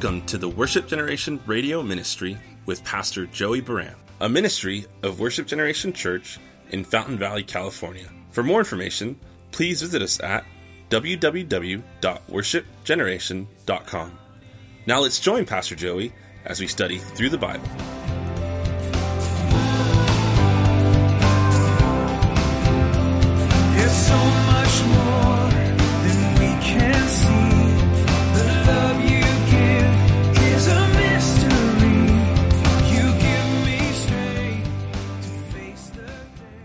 Welcome to the Worship Generation Radio Ministry with Pastor Joey Baran, a ministry of Worship Generation Church in Fountain Valley, California. For more information, please visit us at www.worshipgeneration.com. Now let's join Pastor Joey as we study through the Bible. There's so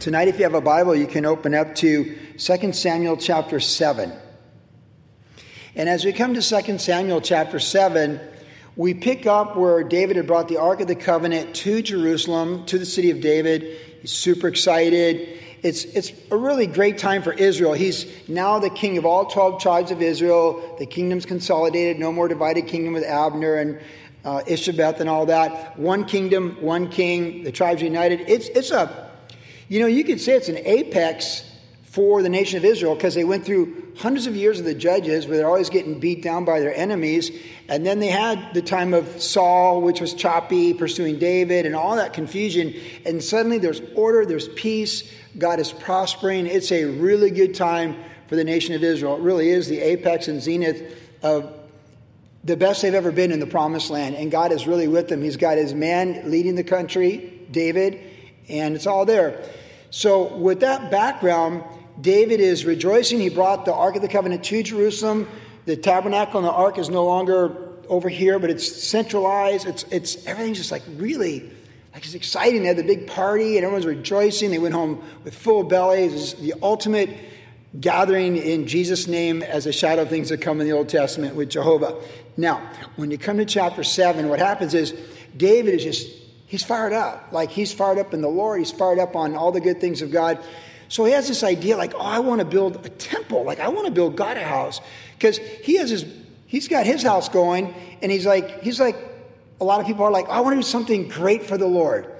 Tonight, if you have a Bible, you can open up to 2 Samuel chapter 7. And as we come to 2 Samuel chapter 7, we pick up where David had brought the Ark of the Covenant to Jerusalem, to the city of David. He's super excited. It's, it's a really great time for Israel. He's now the king of all 12 tribes of Israel. The kingdom's consolidated, no more divided kingdom with Abner and uh, Ishabeth and all that. One kingdom, one king, the tribes united. It's, it's a, you know, you could say it's an apex for the nation of Israel because they went through hundreds of years of the judges where they're always getting beat down by their enemies. And then they had the time of Saul, which was choppy, pursuing David, and all that confusion. And suddenly there's order, there's peace, God is prospering. It's a really good time for the nation of Israel. It really is the apex and zenith of the best they've ever been in the promised land. And God is really with them. He's got his man leading the country, David, and it's all there. So, with that background, David is rejoicing. He brought the Ark of the Covenant to Jerusalem. The tabernacle and the ark is no longer over here, but it's centralized. It's, it's everything's just like really like it's exciting. They had the big party and everyone's rejoicing. They went home with full bellies. It's the ultimate gathering in Jesus' name as a shadow of things that come in the Old Testament with Jehovah. Now, when you come to chapter 7, what happens is David is just, he's fired up. Like he's fired up in the Lord, he's fired up on all the good things of God. So he has this idea like, oh, I want to build a temple. Like, I want to build God a house. Because he has his, he's got his house going, and he's like, he's like, a lot of people are like, oh, I want to do something great for the Lord.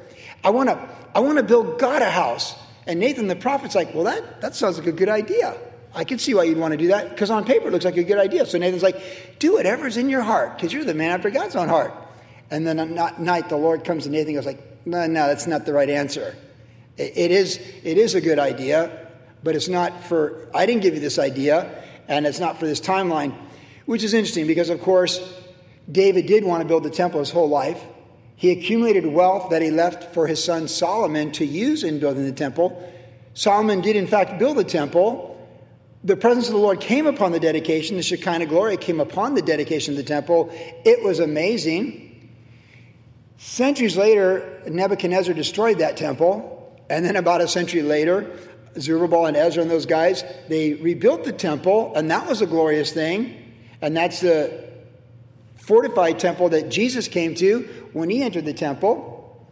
I want to, I want to build God a house. And Nathan the prophet's like, well, that, that sounds like a good idea. I can see why you'd want to do that because on paper it looks like a good idea. So Nathan's like, do whatever's in your heart because you're the man after God's own heart. And then at night the Lord comes to Nathan and goes like, no, no, that's not the right answer. It, is, it is a good idea, but it's not for, I didn't give you this idea and it's not for this timeline, which is interesting because of course David did want to build the temple his whole life. He accumulated wealth that he left for his son Solomon to use in building the temple. Solomon did, in fact, build the temple. The presence of the Lord came upon the dedication. The Shekinah glory came upon the dedication of the temple. It was amazing. Centuries later, Nebuchadnezzar destroyed that temple. And then, about a century later, Zerubbabel and Ezra and those guys, they rebuilt the temple, and that was a glorious thing. And that's the fortified temple that Jesus came to when he entered the temple.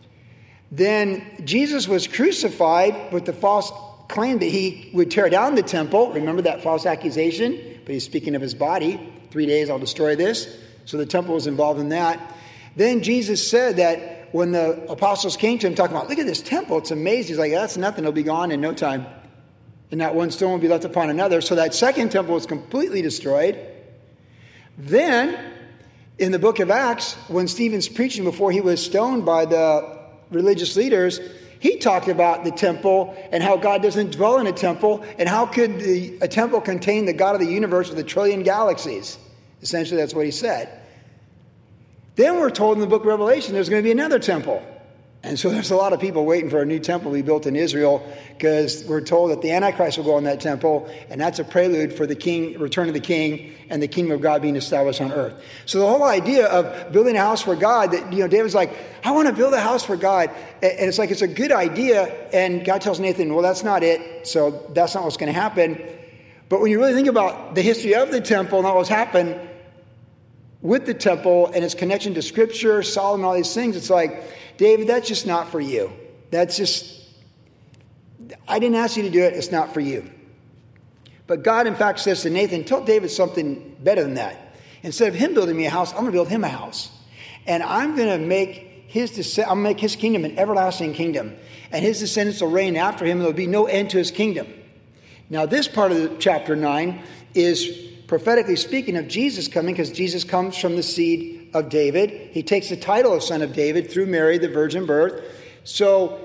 Then Jesus was crucified with the false claim that he would tear down the temple. Remember that false accusation? But he's speaking of his body. Three days, I'll destroy this. So the temple was involved in that. Then Jesus said that when the apostles came to him talking about, look at this temple, it's amazing. He's like, that's nothing, it'll be gone in no time. And not one stone will be left upon another. So that second temple was completely destroyed. Then, in the book of Acts, when Stephen's preaching before he was stoned by the religious leaders, he talked about the temple and how God doesn't dwell in a temple, and how could the, a temple contain the God of the universe with a trillion galaxies? Essentially, that's what he said. Then we're told in the book of Revelation there's going to be another temple. And so there's a lot of people waiting for a new temple to be built in Israel because we're told that the Antichrist will go in that temple, and that's a prelude for the king, return of the king, and the kingdom of God being established on earth. So the whole idea of building a house for God, that you know, David's like, I want to build a house for God, and it's like it's a good idea, and God tells Nathan, well, that's not it, so that's not what's going to happen. But when you really think about the history of the temple and all what's happened with the temple and its connection to Scripture, Solomon, all these things, it's like David, that's just not for you. That's just, I didn't ask you to do it, it's not for you. But God, in fact, says to Nathan, tell David something better than that. Instead of him building me a house, I'm going to build him a house. And I'm going to make his, I'm going to make his kingdom an everlasting kingdom. And his descendants will reign after him, and there'll be no end to his kingdom. Now, this part of chapter 9 is prophetically speaking of Jesus coming because Jesus comes from the seed of David. He takes the title of son of David through Mary, the virgin birth. So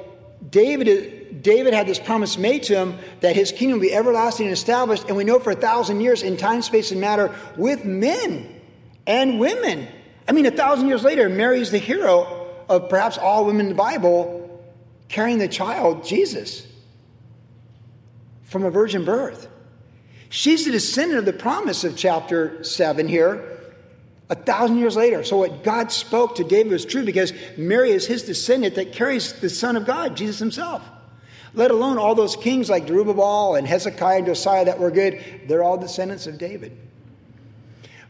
David, David had this promise made to him that his kingdom would be everlasting and established, and we know for a thousand years in time, space, and matter with men and women. I mean, a thousand years later, Mary's the hero of perhaps all women in the Bible carrying the child, Jesus, from a virgin birth. She's the descendant of the promise of chapter 7 here, a thousand years later. So, what God spoke to David was true because Mary is his descendant that carries the Son of God, Jesus himself. Let alone all those kings like Jerubbaal and Hezekiah and Josiah that were good, they're all descendants of David.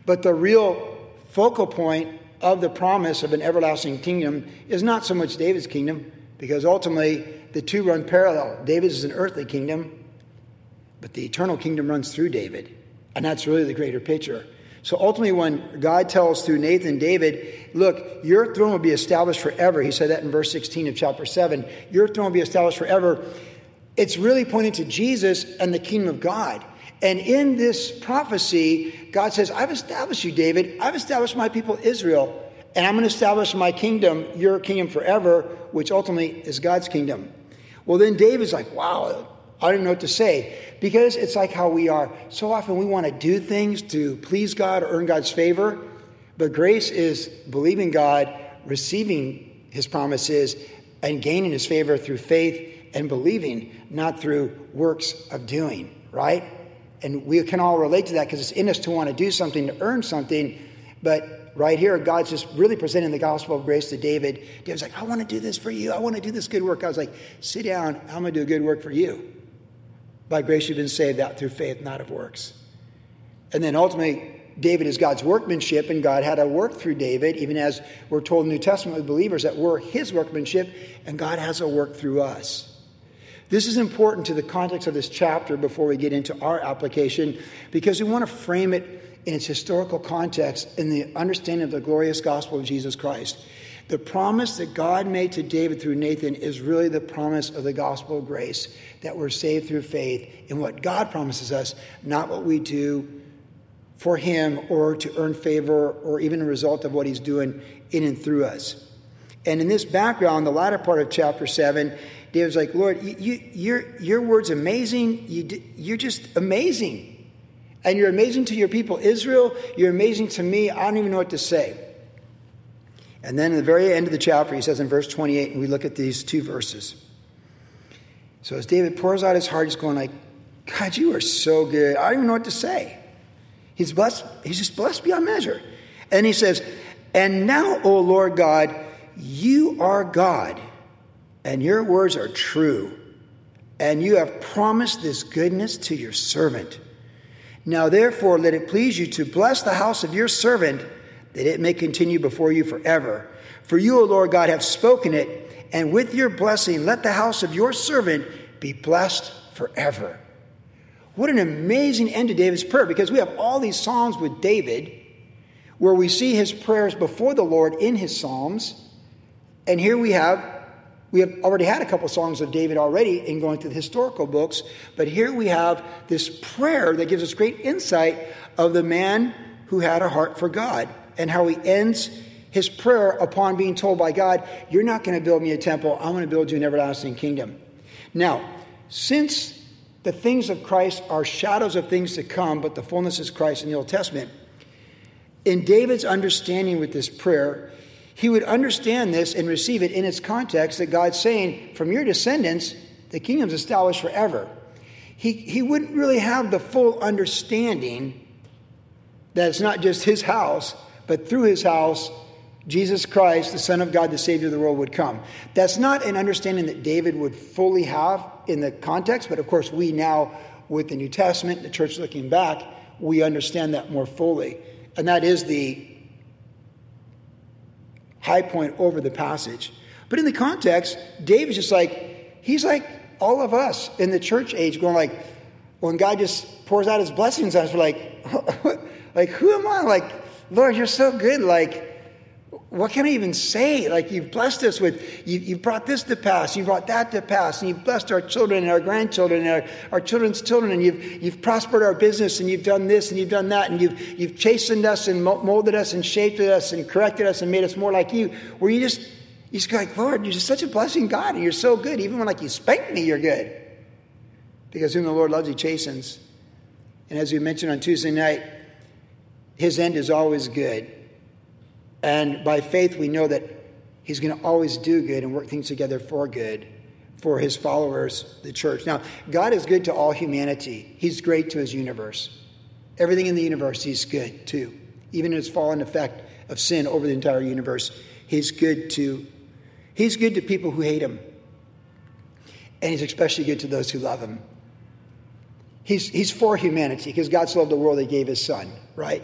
But the real focal point of the promise of an everlasting kingdom is not so much David's kingdom, because ultimately the two run parallel. David's is an earthly kingdom, but the eternal kingdom runs through David. And that's really the greater picture. So ultimately, when God tells through Nathan David, look, your throne will be established forever, he said that in verse 16 of chapter 7, your throne will be established forever. It's really pointing to Jesus and the kingdom of God. And in this prophecy, God says, I've established you, David. I've established my people, Israel. And I'm going to establish my kingdom, your kingdom forever, which ultimately is God's kingdom. Well, then David's like, wow, I don't know what to say. Because it's like how we are. So often we want to do things to please God or earn God's favor. But grace is believing God, receiving his promises, and gaining his favor through faith and believing, not through works of doing, right? And we can all relate to that because it's in us to want to do something, to earn something. But right here, God's just really presenting the gospel of grace to David. David's like, I want to do this for you. I want to do this good work. I was like, sit down. I'm going to do a good work for you. By grace, you've been saved out through faith, not of works. And then ultimately, David is God's workmanship, and God had to work through David, even as we're told in the New Testament with believers that we're his workmanship, and God has a work through us. This is important to the context of this chapter before we get into our application, because we want to frame it in its historical context in the understanding of the glorious gospel of Jesus Christ. The promise that God made to David through Nathan is really the promise of the gospel of grace, that we're saved through faith in what God promises us, not what we do for Him or to earn favor or even a result of what He's doing in and through us. And in this background, the latter part of chapter 7, David's like, Lord, you, you, your, your word's amazing. You, you're just amazing. And you're amazing to your people, Israel. You're amazing to me. I don't even know what to say. And then at the very end of the chapter, he says in verse 28, and we look at these two verses. So as David pours out his heart, he's going like, God, you are so good. I don't even know what to say. He's blessed, he's just blessed beyond measure. And he says, And now, O Lord God, you are God, and your words are true, and you have promised this goodness to your servant. Now, therefore, let it please you to bless the house of your servant, that it may continue before you forever. For you, O Lord God, have spoken it, and with your blessing, let the house of your servant be blessed forever. What an amazing end to David's prayer, because we have all these Psalms with David where we see his prayers before the Lord in his Psalms. And here we have we have already had a couple songs of David already in going through the historical books, but here we have this prayer that gives us great insight of the man who had a heart for God and how he ends his prayer upon being told by God, You're not going to build me a temple, I'm going to build you an everlasting kingdom. Now, since the things of Christ are shadows of things to come, but the fullness is Christ in the Old Testament, in David's understanding with this prayer, he would understand this and receive it in its context that God's saying, From your descendants, the kingdom's established forever. He, he wouldn't really have the full understanding that it's not just his house, but through his house, Jesus Christ, the Son of God, the Savior of the world, would come. That's not an understanding that David would fully have in the context, but of course, we now, with the New Testament, the church looking back, we understand that more fully. And that is the high point over the passage. But in the context, David's just like, he's like all of us in the church age going like, when God just pours out his blessings on us, we're like, like, who am I? Like, Lord, you're so good. Like, what can I even say? Like you've blessed us with, you, you've brought this to pass, you brought that to pass, and you've blessed our children and our grandchildren and our, our children's children, and you've, you've prospered our business, and you've done this and you've done that, and you've, you've chastened us and molded us and shaped us and corrected us and made us more like you. Where you just, you just go like, Lord, you're just such a blessing, God, and you're so good. Even when like you spank me, you're good. Because whom the Lord loves, he chastens. And as we mentioned on Tuesday night, his end is always good. And by faith, we know that he's going to always do good and work things together for good for his followers, the church. Now, God is good to all humanity, he's great to his universe. Everything in the universe, he's good to. Even in its fallen effect of sin over the entire universe, he's good to. He's good to people who hate him. And he's especially good to those who love him. He's, he's for humanity because God so loved the world, he gave his son, right?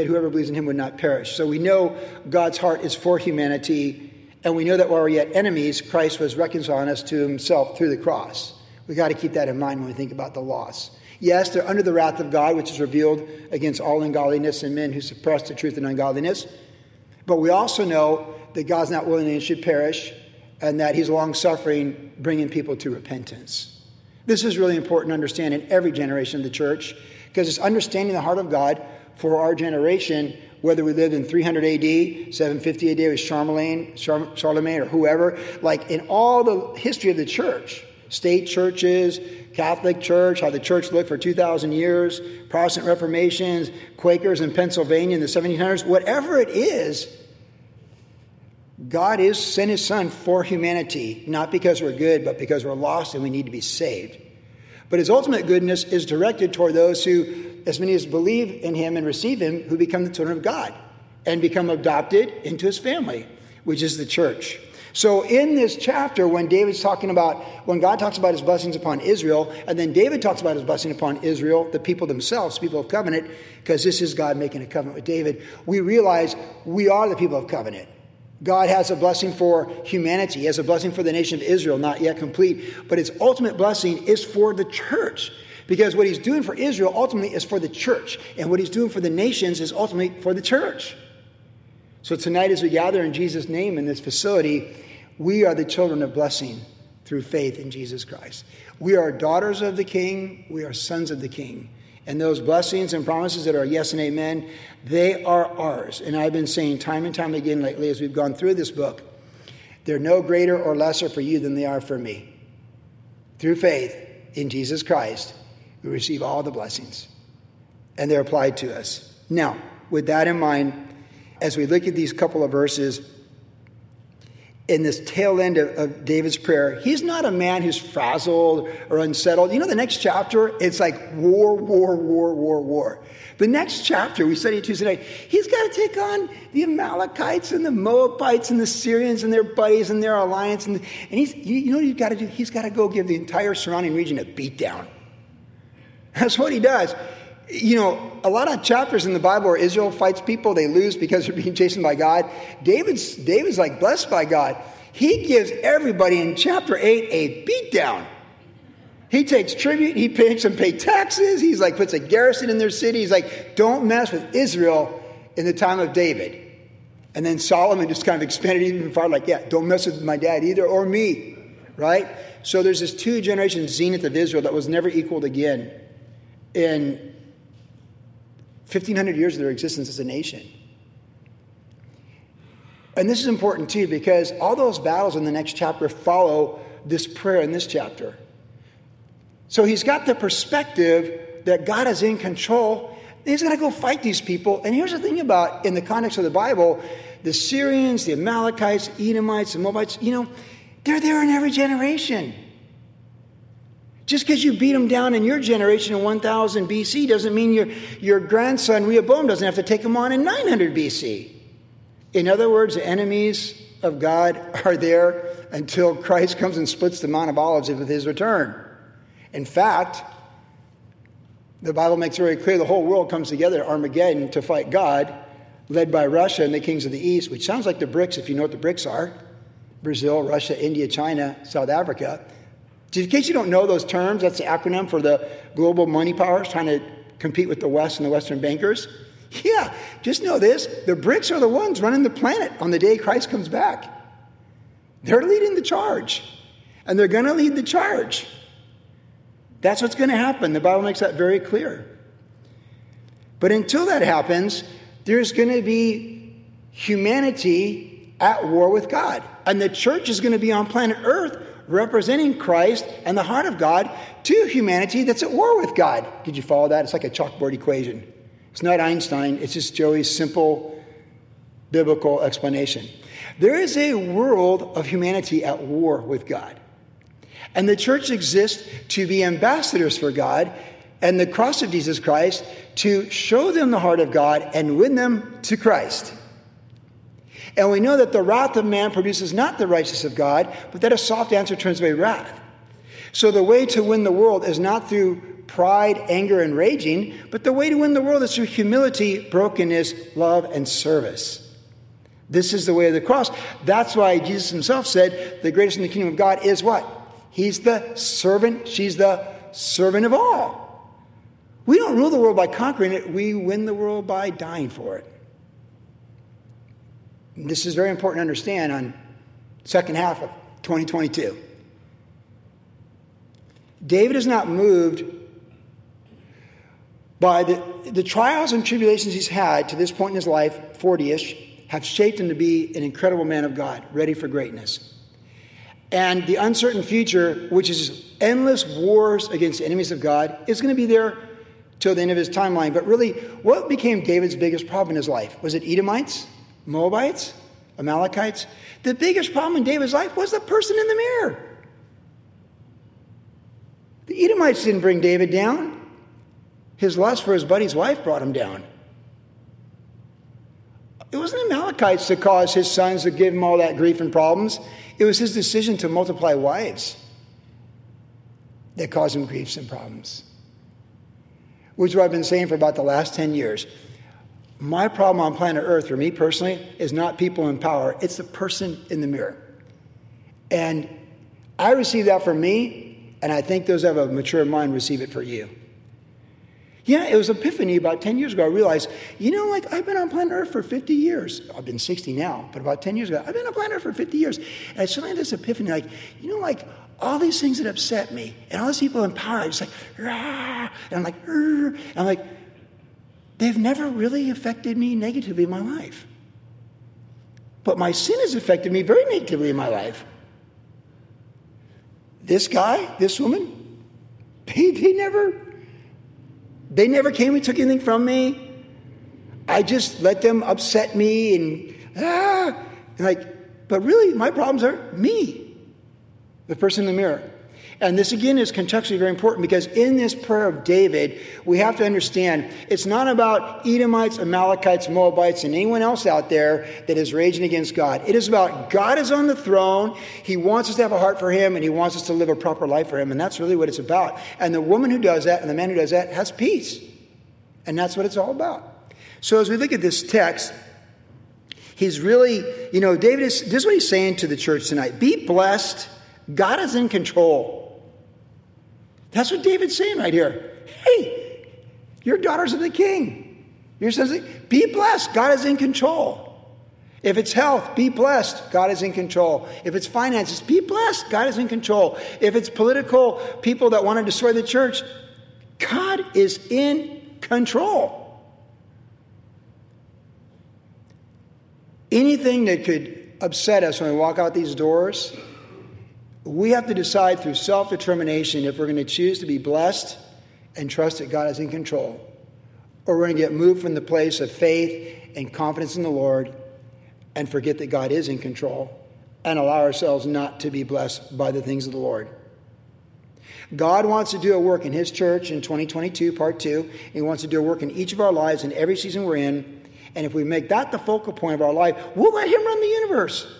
That whoever believes in him would not perish. So we know God's heart is for humanity, and we know that while we're yet enemies, Christ was reconciling us to himself through the cross. We got to keep that in mind when we think about the loss. Yes, they're under the wrath of God, which is revealed against all ungodliness and men who suppress the truth and ungodliness. But we also know that God's not willing that should perish, and that he's long suffering, bringing people to repentance. This is really important to understand in every generation of the church because it's understanding the heart of God for our generation, whether we lived in 300 AD, 750 AD with Charlemagne, Char- Charlemagne or whoever, like in all the history of the church, state churches, Catholic Church, how the church looked for 2,000 years, Protestant Reformations, Quakers in Pennsylvania in the 1700s, whatever it is, God is sent his son for humanity, not because we're good, but because we're lost and we need to be saved. But his ultimate goodness is directed toward those who, as many as believe in him and receive him, who become the children of God and become adopted into his family, which is the church. So, in this chapter, when David's talking about, when God talks about his blessings upon Israel, and then David talks about his blessing upon Israel, the people themselves, people of covenant, because this is God making a covenant with David, we realize we are the people of covenant. God has a blessing for humanity. He has a blessing for the nation of Israel, not yet complete. But his ultimate blessing is for the church. Because what he's doing for Israel ultimately is for the church. And what he's doing for the nations is ultimately for the church. So tonight, as we gather in Jesus' name in this facility, we are the children of blessing through faith in Jesus Christ. We are daughters of the King, we are sons of the King. And those blessings and promises that are yes and amen, they are ours. And I've been saying time and time again lately as we've gone through this book, they're no greater or lesser for you than they are for me. Through faith in Jesus Christ, we receive all the blessings, and they're applied to us. Now, with that in mind, as we look at these couple of verses, in this tail end of, of, David's prayer, he's not a man who's frazzled or unsettled. You know, the next chapter, it's like war, war, war, war, war. The next chapter, we studied Tuesday night, he's got to take on the Amalekites and the Moabites and the Syrians and their buddies and their alliance. And, and he's, you, you know what he's got to do? He's got to go give the entire surrounding region a beatdown. That's what he does. You know, a lot of chapters in the Bible where Israel fights people, they lose because they're being chastened by God. David's, David's like blessed by God. He gives everybody in chapter 8 a beatdown. He takes tribute, he makes them pay taxes, he's like puts a garrison in their city. He's like, don't mess with Israel in the time of David. And then Solomon just kind of expanded even farther, like, yeah, don't mess with my dad either or me, right? So there's this two generation zenith of Israel that was never equaled again in 1500 years of their existence as a nation. And this is important too because all those battles in the next chapter follow this prayer in this chapter. So he's got the perspective that God is in control. He's going to go fight these people. And here's the thing about, in the context of the Bible, the Syrians, the Amalekites, Edomites, the Moabites, you know, they're there in every generation. Just because you beat them down in your generation in 1000 BC doesn't mean your, your grandson Rehoboam doesn't have to take them on in 900 BC. In other words, the enemies of God are there until Christ comes and splits the Mount of Olives with his return. In fact, the Bible makes it very clear the whole world comes together at Armageddon to fight God, led by Russia and the kings of the East, which sounds like the BRICS if you know what the BRICS are Brazil, Russia, India, China, South Africa. In case you don't know those terms, that's the acronym for the global money powers trying to compete with the West and the Western bankers. Yeah, just know this the BRICS are the ones running the planet on the day Christ comes back. They're leading the charge, and they're going to lead the charge. That's what's going to happen. The Bible makes that very clear. But until that happens, there's going to be humanity at war with God. And the church is going to be on planet Earth representing Christ and the heart of God to humanity that's at war with God. Did you follow that? It's like a chalkboard equation. It's not Einstein, it's just Joey's simple biblical explanation. There is a world of humanity at war with God. And the church exists to be ambassadors for God and the cross of Jesus Christ to show them the heart of God and win them to Christ. And we know that the wrath of man produces not the righteousness of God, but that a soft answer turns away wrath. So the way to win the world is not through pride, anger, and raging, but the way to win the world is through humility, brokenness, love, and service. This is the way of the cross. That's why Jesus himself said, The greatest in the kingdom of God is what? He's the servant, she's the servant of all. We don't rule the world by conquering it, we win the world by dying for it. This is very important to understand on second half of 2022. David is not moved by the, the trials and tribulations he's had to this point in his life, 40 ish, have shaped him to be an incredible man of God, ready for greatness. And the uncertain future, which is endless wars against enemies of God, is going to be there till the end of his timeline. But really, what became David's biggest problem in his life? Was it Edomites, Moabites, Amalekites? The biggest problem in David's life was the person in the mirror. The Edomites didn't bring David down. His lust for his buddy's wife brought him down. It wasn't the Amalekites that caused his sons to give him all that grief and problems. It was his decision to multiply wives that caused him griefs and problems. Which is what I've been saying for about the last 10 years. My problem on planet Earth, for me personally, is not people in power, it's the person in the mirror. And I receive that from me, and I think those who have a mature mind receive it for you. Yeah, it was epiphany about 10 years ago. I realized, you know, like I've been on planet Earth for 50 years. I've been 60 now, but about 10 years ago, I've been on planet Earth for 50 years. And I suddenly had this epiphany, like, you know, like all these things that upset me and all these people in power, I just like, Rah! and I'm like, and I'm like, they've never really affected me negatively in my life. But my sin has affected me very negatively in my life. This guy, this woman, they, they never they never came and took anything from me. I just let them upset me and ah, and like, but really, my problems are me, the person in the mirror. And this again is contextually very important because in this prayer of David, we have to understand it's not about Edomites, Amalekites, Moabites, and anyone else out there that is raging against God. It is about God is on the throne. He wants us to have a heart for Him and He wants us to live a proper life for Him. And that's really what it's about. And the woman who does that and the man who does that has peace. And that's what it's all about. So as we look at this text, he's really, you know, David is, this is what he's saying to the church tonight be blessed. God is in control. That's what David's saying right here. Hey, you're daughters of the king. You're sons, be blessed. God is in control. If it's health, be blessed. God is in control. If it's finances, be blessed. God is in control. If it's political people that want to destroy the church, God is in control. Anything that could upset us when we walk out these doors, we have to decide through self determination if we're going to choose to be blessed and trust that God is in control, or we're going to get moved from the place of faith and confidence in the Lord and forget that God is in control and allow ourselves not to be blessed by the things of the Lord. God wants to do a work in His church in 2022, part two. He wants to do a work in each of our lives in every season we're in. And if we make that the focal point of our life, we'll let Him run the universe.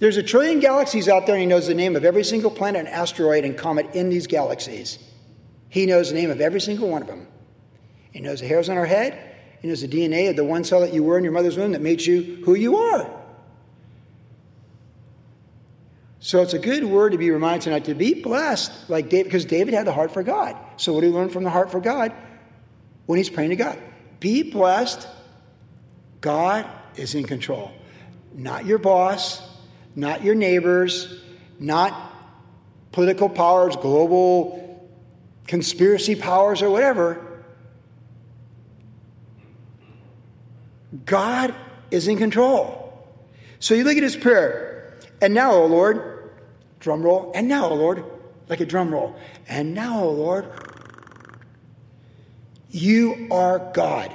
There's a trillion galaxies out there, and he knows the name of every single planet and asteroid and comet in these galaxies. He knows the name of every single one of them. He knows the hairs on our head. He knows the DNA of the one cell that you were in your mother's womb that made you who you are. So it's a good word to be reminded tonight to be blessed, like David, because David had the heart for God. So what do we learn from the heart for God? When he's praying to God, Be blessed. God is in control. Not your boss, not your neighbors, not political powers, global conspiracy powers, or whatever. God is in control. So you look at his prayer, and now, O Lord, drum roll, and now, O Lord, like a drum roll, and now, O Lord, you are God.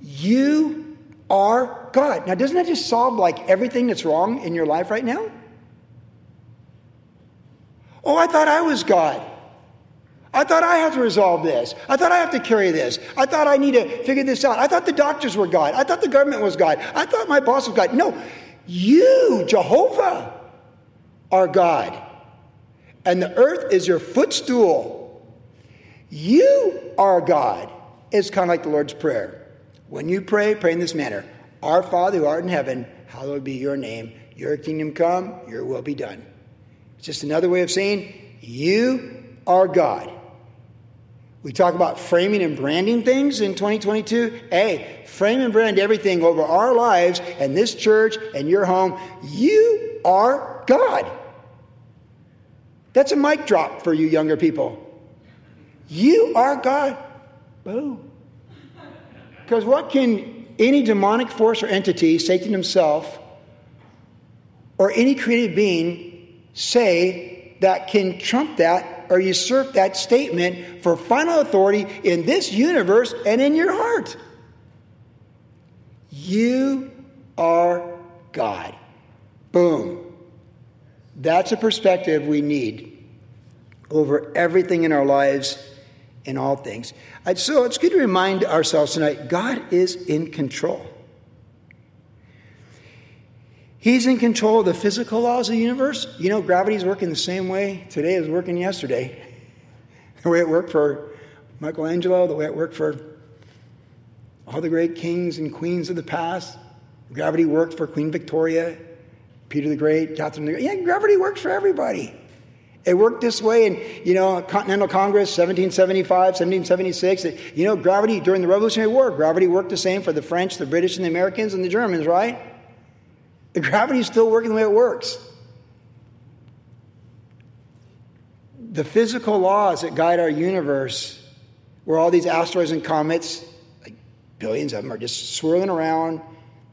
You are God. Now, doesn't that just solve like everything that's wrong in your life right now? Oh, I thought I was God. I thought I had to resolve this. I thought I have to carry this. I thought I need to figure this out. I thought the doctors were God. I thought the government was God. I thought my boss was God. No, you, Jehovah, are God. And the earth is your footstool. You are God. It's kind of like the Lord's Prayer. When you pray, pray in this manner Our Father who art in heaven, hallowed be your name. Your kingdom come, your will be done. It's just another way of saying, You are God. We talk about framing and branding things in 2022. Hey, frame and brand everything over our lives and this church and your home. You are God. That's a mic drop for you younger people. You are God. Boom. Because what can any demonic force or entity, Satan himself, or any created being say that can trump that or usurp that statement for final authority in this universe and in your heart. You are God. Boom. That's a perspective we need over everything in our lives in all things. So it's good to remind ourselves tonight God is in control. He's in control of the physical laws of the universe. You know, gravity's working the same way today as working yesterday. The way it worked for Michelangelo, the way it worked for all the great kings and queens of the past. Gravity worked for Queen Victoria, Peter the Great, Catherine the Great. Yeah, gravity works for everybody. It worked this way in, you know, Continental Congress, 1775, 1776. You know, gravity during the Revolutionary War, gravity worked the same for the French, the British, and the Americans, and the Germans, right? The gravity is still working the way it works. The physical laws that guide our universe, where all these asteroids and comets, like billions of them, are just swirling around,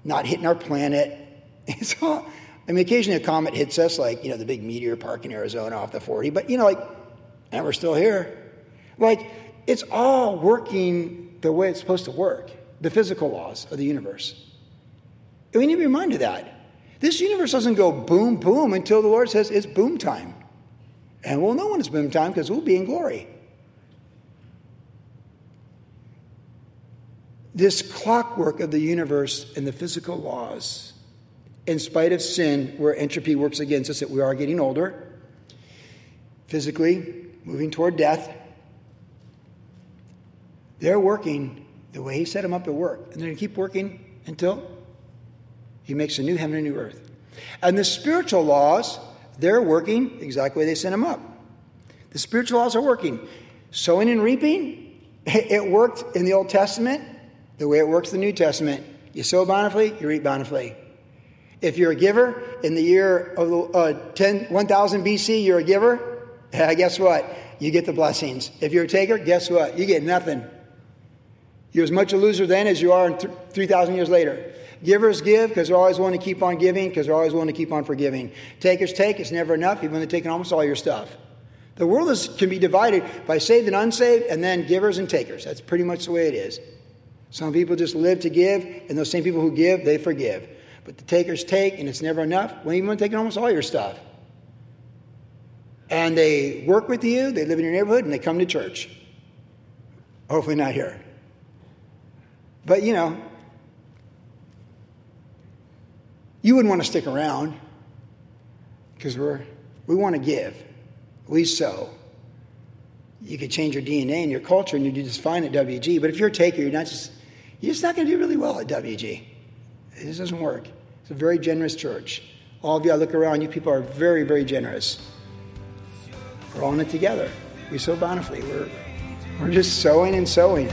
not hitting our planet. It's all, I mean, occasionally a comet hits us, like, you know, the big meteor park in Arizona off the 40, but, you know, like, and we're still here. Like, it's all working the way it's supposed to work, the physical laws of the universe. And we need to be reminded of that. This universe doesn't go boom, boom until the Lord says it's boom time. And we'll know when it's boom time because we'll be in glory. This clockwork of the universe and the physical laws, in spite of sin, where entropy works against us, that we are getting older, physically moving toward death, they're working the way He set them up to work. And they're going to keep working until he makes a new heaven and a new earth. And the spiritual laws, they're working exactly the way they sent them up. The spiritual laws are working. Sowing and reaping, it worked in the Old Testament the way it works in the New Testament. You sow bountifully, you reap bountifully. If you're a giver in the year of uh, 10, 1000 BC, you're a giver, uh, guess what? You get the blessings. If you're a taker, guess what? You get nothing. You're as much a loser then as you are th- 3,000 years later. Givers give because they're always willing to keep on giving because they're always willing to keep on forgiving. Takers take, it's never enough, even when they're taking almost all your stuff. The world is, can be divided by saved and unsaved, and then givers and takers. That's pretty much the way it is. Some people just live to give, and those same people who give, they forgive. But the takers take, and it's never enough, when even when taking almost all your stuff. And they work with you, they live in your neighborhood, and they come to church. Hopefully not here. But you know, you wouldn't want to stick around because we're we want to give. We sow. You could change your DNA and your culture and you do just fine at WG. But if you're a taker, you're not just you're just not going to do really well at WG. It just doesn't work. It's a very generous church. All of you, I look around, you people are very, very generous. We're all in it together. We sow bountifully. We're, we're just sowing and sowing.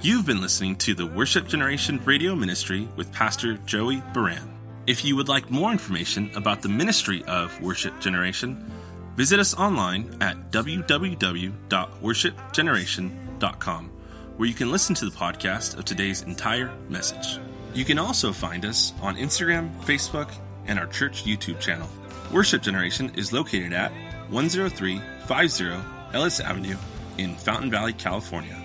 You've been listening to the Worship Generation Radio Ministry with Pastor Joey Baran. If you would like more information about the ministry of Worship Generation, visit us online at www.worshipgeneration.com, where you can listen to the podcast of today's entire message. You can also find us on Instagram, Facebook, and our church YouTube channel. Worship Generation is located at 10350 Ellis Avenue in Fountain Valley, California.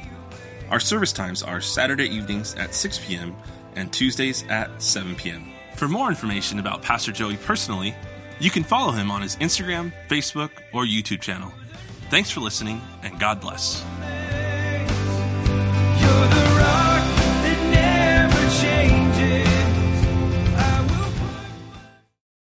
Our service times are Saturday evenings at 6 p.m. and Tuesdays at 7 p.m. For more information about Pastor Joey personally, you can follow him on his Instagram, Facebook, or YouTube channel. Thanks for listening, and God bless.